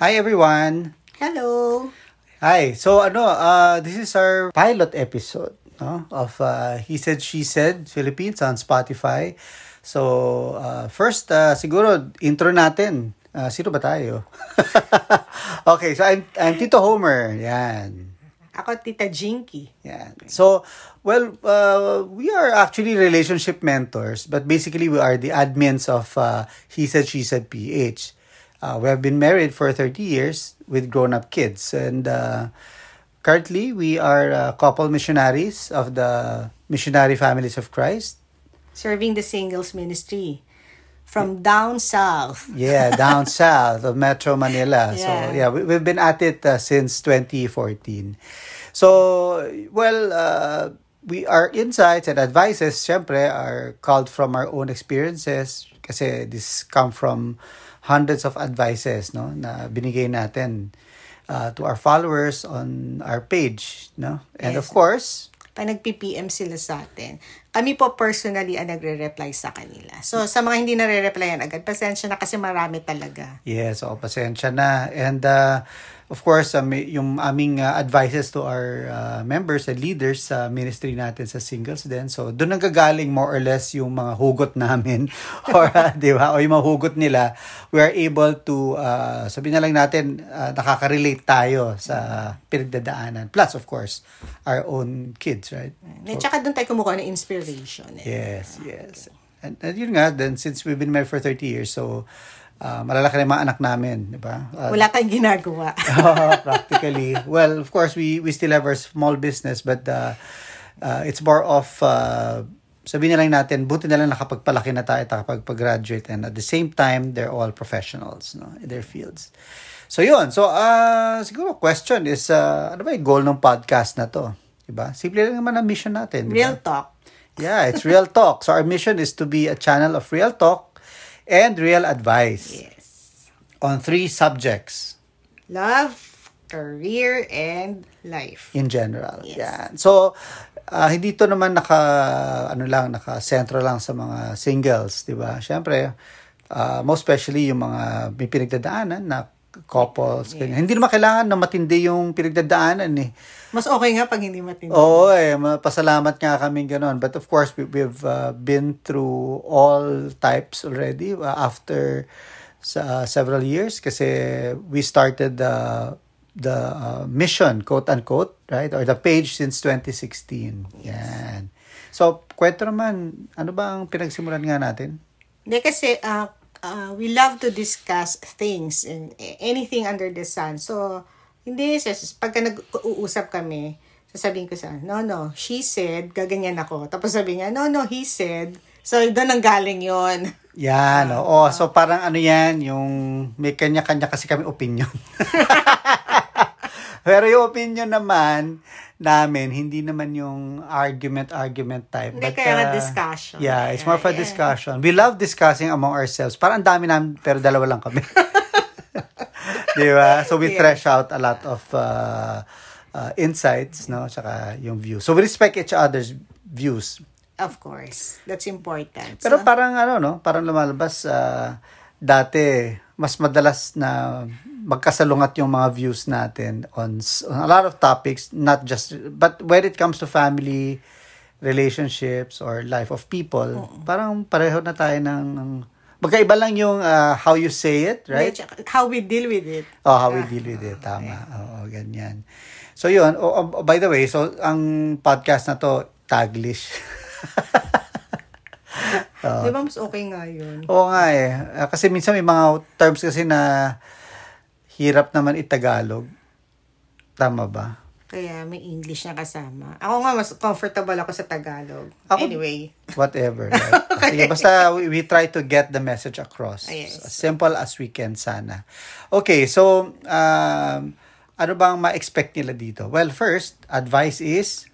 Hi everyone. Hello. Hi. So ano, uh, this is our pilot episode no, of uh, He Said She Said Philippines on Spotify. So uh, first, uh, siguro intro natin. Uh, sino ba tayo? okay, so I'm, I'm Tito Homer. Yan. Ako, Tita Jinky. Yan. So, well, uh, we are actually relationship mentors, but basically we are the admins of uh, He Said She Said PH. Uh, we have been married for 30 years with grown-up kids. And uh, currently, we are a couple missionaries of the Missionary Families of Christ. Serving the singles ministry from down south. Yeah, down south of Metro Manila. So, Yeah. yeah, we, we've been at it uh, since 2014. So, well, uh, we our insights and advices, syempre, are called from our own experiences kasi this come from hundreds of advices, no, na binigay natin uh, to our followers on our page, no? And of Yes. course, Pag nag-PPM sila sa atin, kami po personally ang nagre-reply sa kanila. So, sa mga hindi nare-replyan agad, pasensya na kasi marami talaga. Yes, oo, pasensya na. And uh, of course, um, yung aming uh, advices to our uh, members and leaders sa ministry natin sa singles din. So, doon nanggagaling more or less yung mga hugot namin or uh, di ba? O yung mga hugot nila, we are able to uh, sabihin na lang natin uh, nakaka-relate tayo sa pinagdadaanan. Plus, of course, our own kids, right? At saka doon tayo kumukuha ng inspiration. Eh. Yes, yes. And, and yun nga, then since we've been married for 30 years, so uh, malalaki na yung mga anak namin, di ba? Uh, Wala tayong ginagawa. practically. Well, of course, we we still have our small business, but uh, uh, it's more of uh, sabihin na lang natin, buti na lang nakapagpalaki na tayo, nakapagpag-graduate, and at the same time, they're all professionals no, in their fields. So, yun. So, uh, siguro question is, uh, ano ba yung goal ng podcast na to? Diba? Simple lang naman ang mission natin. diba? Real talk. Yeah, it's real talk. So, our mission is to be a channel of real talk and real advice Yes. on three subjects. Love, career, and life. in general. Yes. Yan. So, ah, hindi to naman naka, ano lang, naka-sentro lang sa mga singles, di ba? Siyempre, ah, most especially yung mga may pinagdadaanan na couples. ganyan. Hindi naman kailangan na matindi yung pinagdadaanan eh. Mas okay nga pag hindi matindi. Oo eh, pasalamat nga kami ganon. But of course, we, we've uh, been through all types already uh, after sa several years kasi we started the the uh, mission, quote unquote, right? Or the page since 2016. Yan. So, kwento naman, ano ba ang pinagsimulan nga natin? Hindi kasi uh, uh, we love to discuss things and anything under the sun. So, hindi, pagka nag-uusap kami, sasabihin ko sa, no, no, she said, gaganyan ako. Tapos sabi niya, no, no, he said. So, doon ang galing yon Yan, oo. So, parang ano yan, yung may kanya-kanya kasi kami opinion. Pero yung opinion naman namin, hindi naman yung argument-argument type. Hindi, But, kaya uh, discussion. Yeah, it's more a Yeah. discussion. We love discussing among ourselves. Parang ang dami namin, pero dalawa lang kami. Di ba? So, we Yes. thresh out a lot of uh, uh, insights, no? Tsaka yung views. So, we respect each other's views. Of course. That's important. Pero So, parang ano no, parang lumalabas ah, dati mas madalas na magkasalungat yung mga views natin on, on a lot of topics, not just but when it comes to family relationships or life of people, parang pareho na tayo ng ng- magkaiba lang yung ah, how you say it, right? How we deal with it. Oh, how we deal with it. Tama. Oo, ganyan. So, yun. Oh, oh, by the way, so, ang podcast na to, Taglish. Di ba mas okay nga yun? Oo nga eh. Ah, Kasi minsan may mga terms kasi na hirap naman itagalog. Tama ba? Kaya may English na kasama. Ako nga, mas comfortable ako sa Tagalog. Ako- anyway. Whatever. Right? Sige, basta we, we try to get the message across. Ah, yes. As simple as we can sana. Okay, so um, ano bang ma-expect nila dito? Well, first, advice is,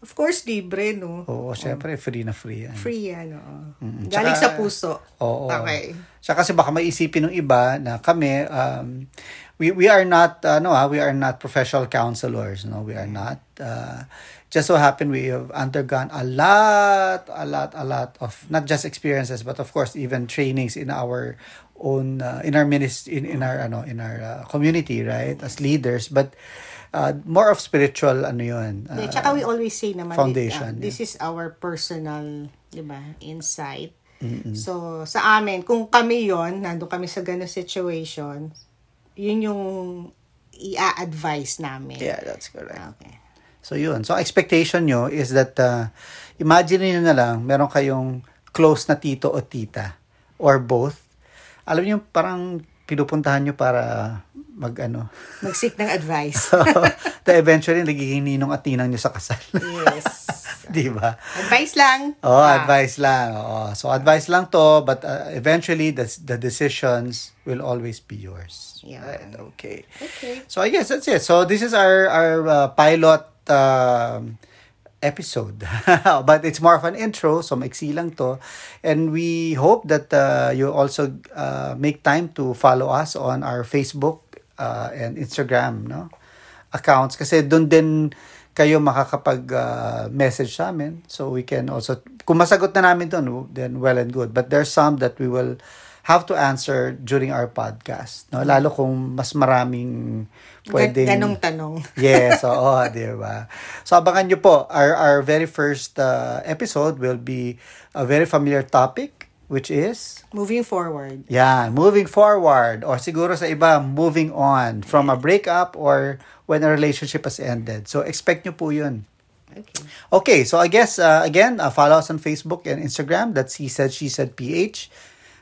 Of course, libre, no? oo, syempre, free na free yan. Free yan, oo. Mm, Galing tsaka- sa puso. Oo. Okay. Siya kasi baka maisipin ng iba na kami um, we we are not uh, no ah, we are not professional counselors no we are not uh, just so happen we have undergone a lot a lot a lot of not just experiences but of course even trainings in our own uh, in our ministry in, in our ano in our uh, community right as leaders but uh, more of spiritual ano yun uh, Tsaka we always say naman, foundation, uh, this is our personal, di ba, insight. So, sa amin, kung kami yon nandun kami sa ganung situation, yun yung i-advise namin. yeah that's correct Okay. So yun. So expectation nyo is that uh, imagine niyo na lang meron kayong close na tito o tita or both. Alam niyo parang pinupuntahan nyo para mag ano. Mag-seek ng advice. to eventually nagiging ninong at ninang nyo sa kasal. yes. Di ba? Advice lang. Oh, Ah, advice lang. Oo. So advice lang to but uh, eventually the the decisions will always be yours. Yeah. Right? Okay. Okay. So I guess that's it. So this is our our uh, pilot um, episode, but it's more of an intro. So maiksi lang to, and we hope that uh, you also uh, make time to follow us on our Facebook uh, and Instagram, no accounts. Kasi doon din kayo makakapag uh, sa amin. So we can also kung masagot na namin doon then well and good. But there's some that we will have to answer during our podcast no lalo kung mas maraming pwedeng Gan- ganong tanong. yes, oo, di ba? So, abangan nyo po. Our, our very first uh, episode will be a very familiar topic, which is, Moving forward. yeah, moving forward. Or siguro sa iba, moving on from a breakup or when a relationship has ended. So, expect nyo po yun. Okay. Okay, so I guess, uh, again, uh, follow us on Facebook and Instagram. That's He Said, She Said PH.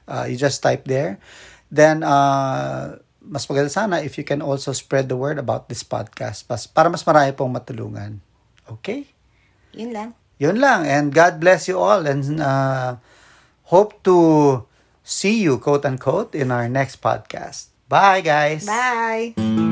Uh, you just type there. Then, uh, mas maganda sana if you can also spread the word about this podcast pas, para mas marami pong matulungan. Okay? Yun lang. Yun lang. And God bless you all. And uh, hope to see you, quote unquote, in our next podcast. Bye, guys. Bye!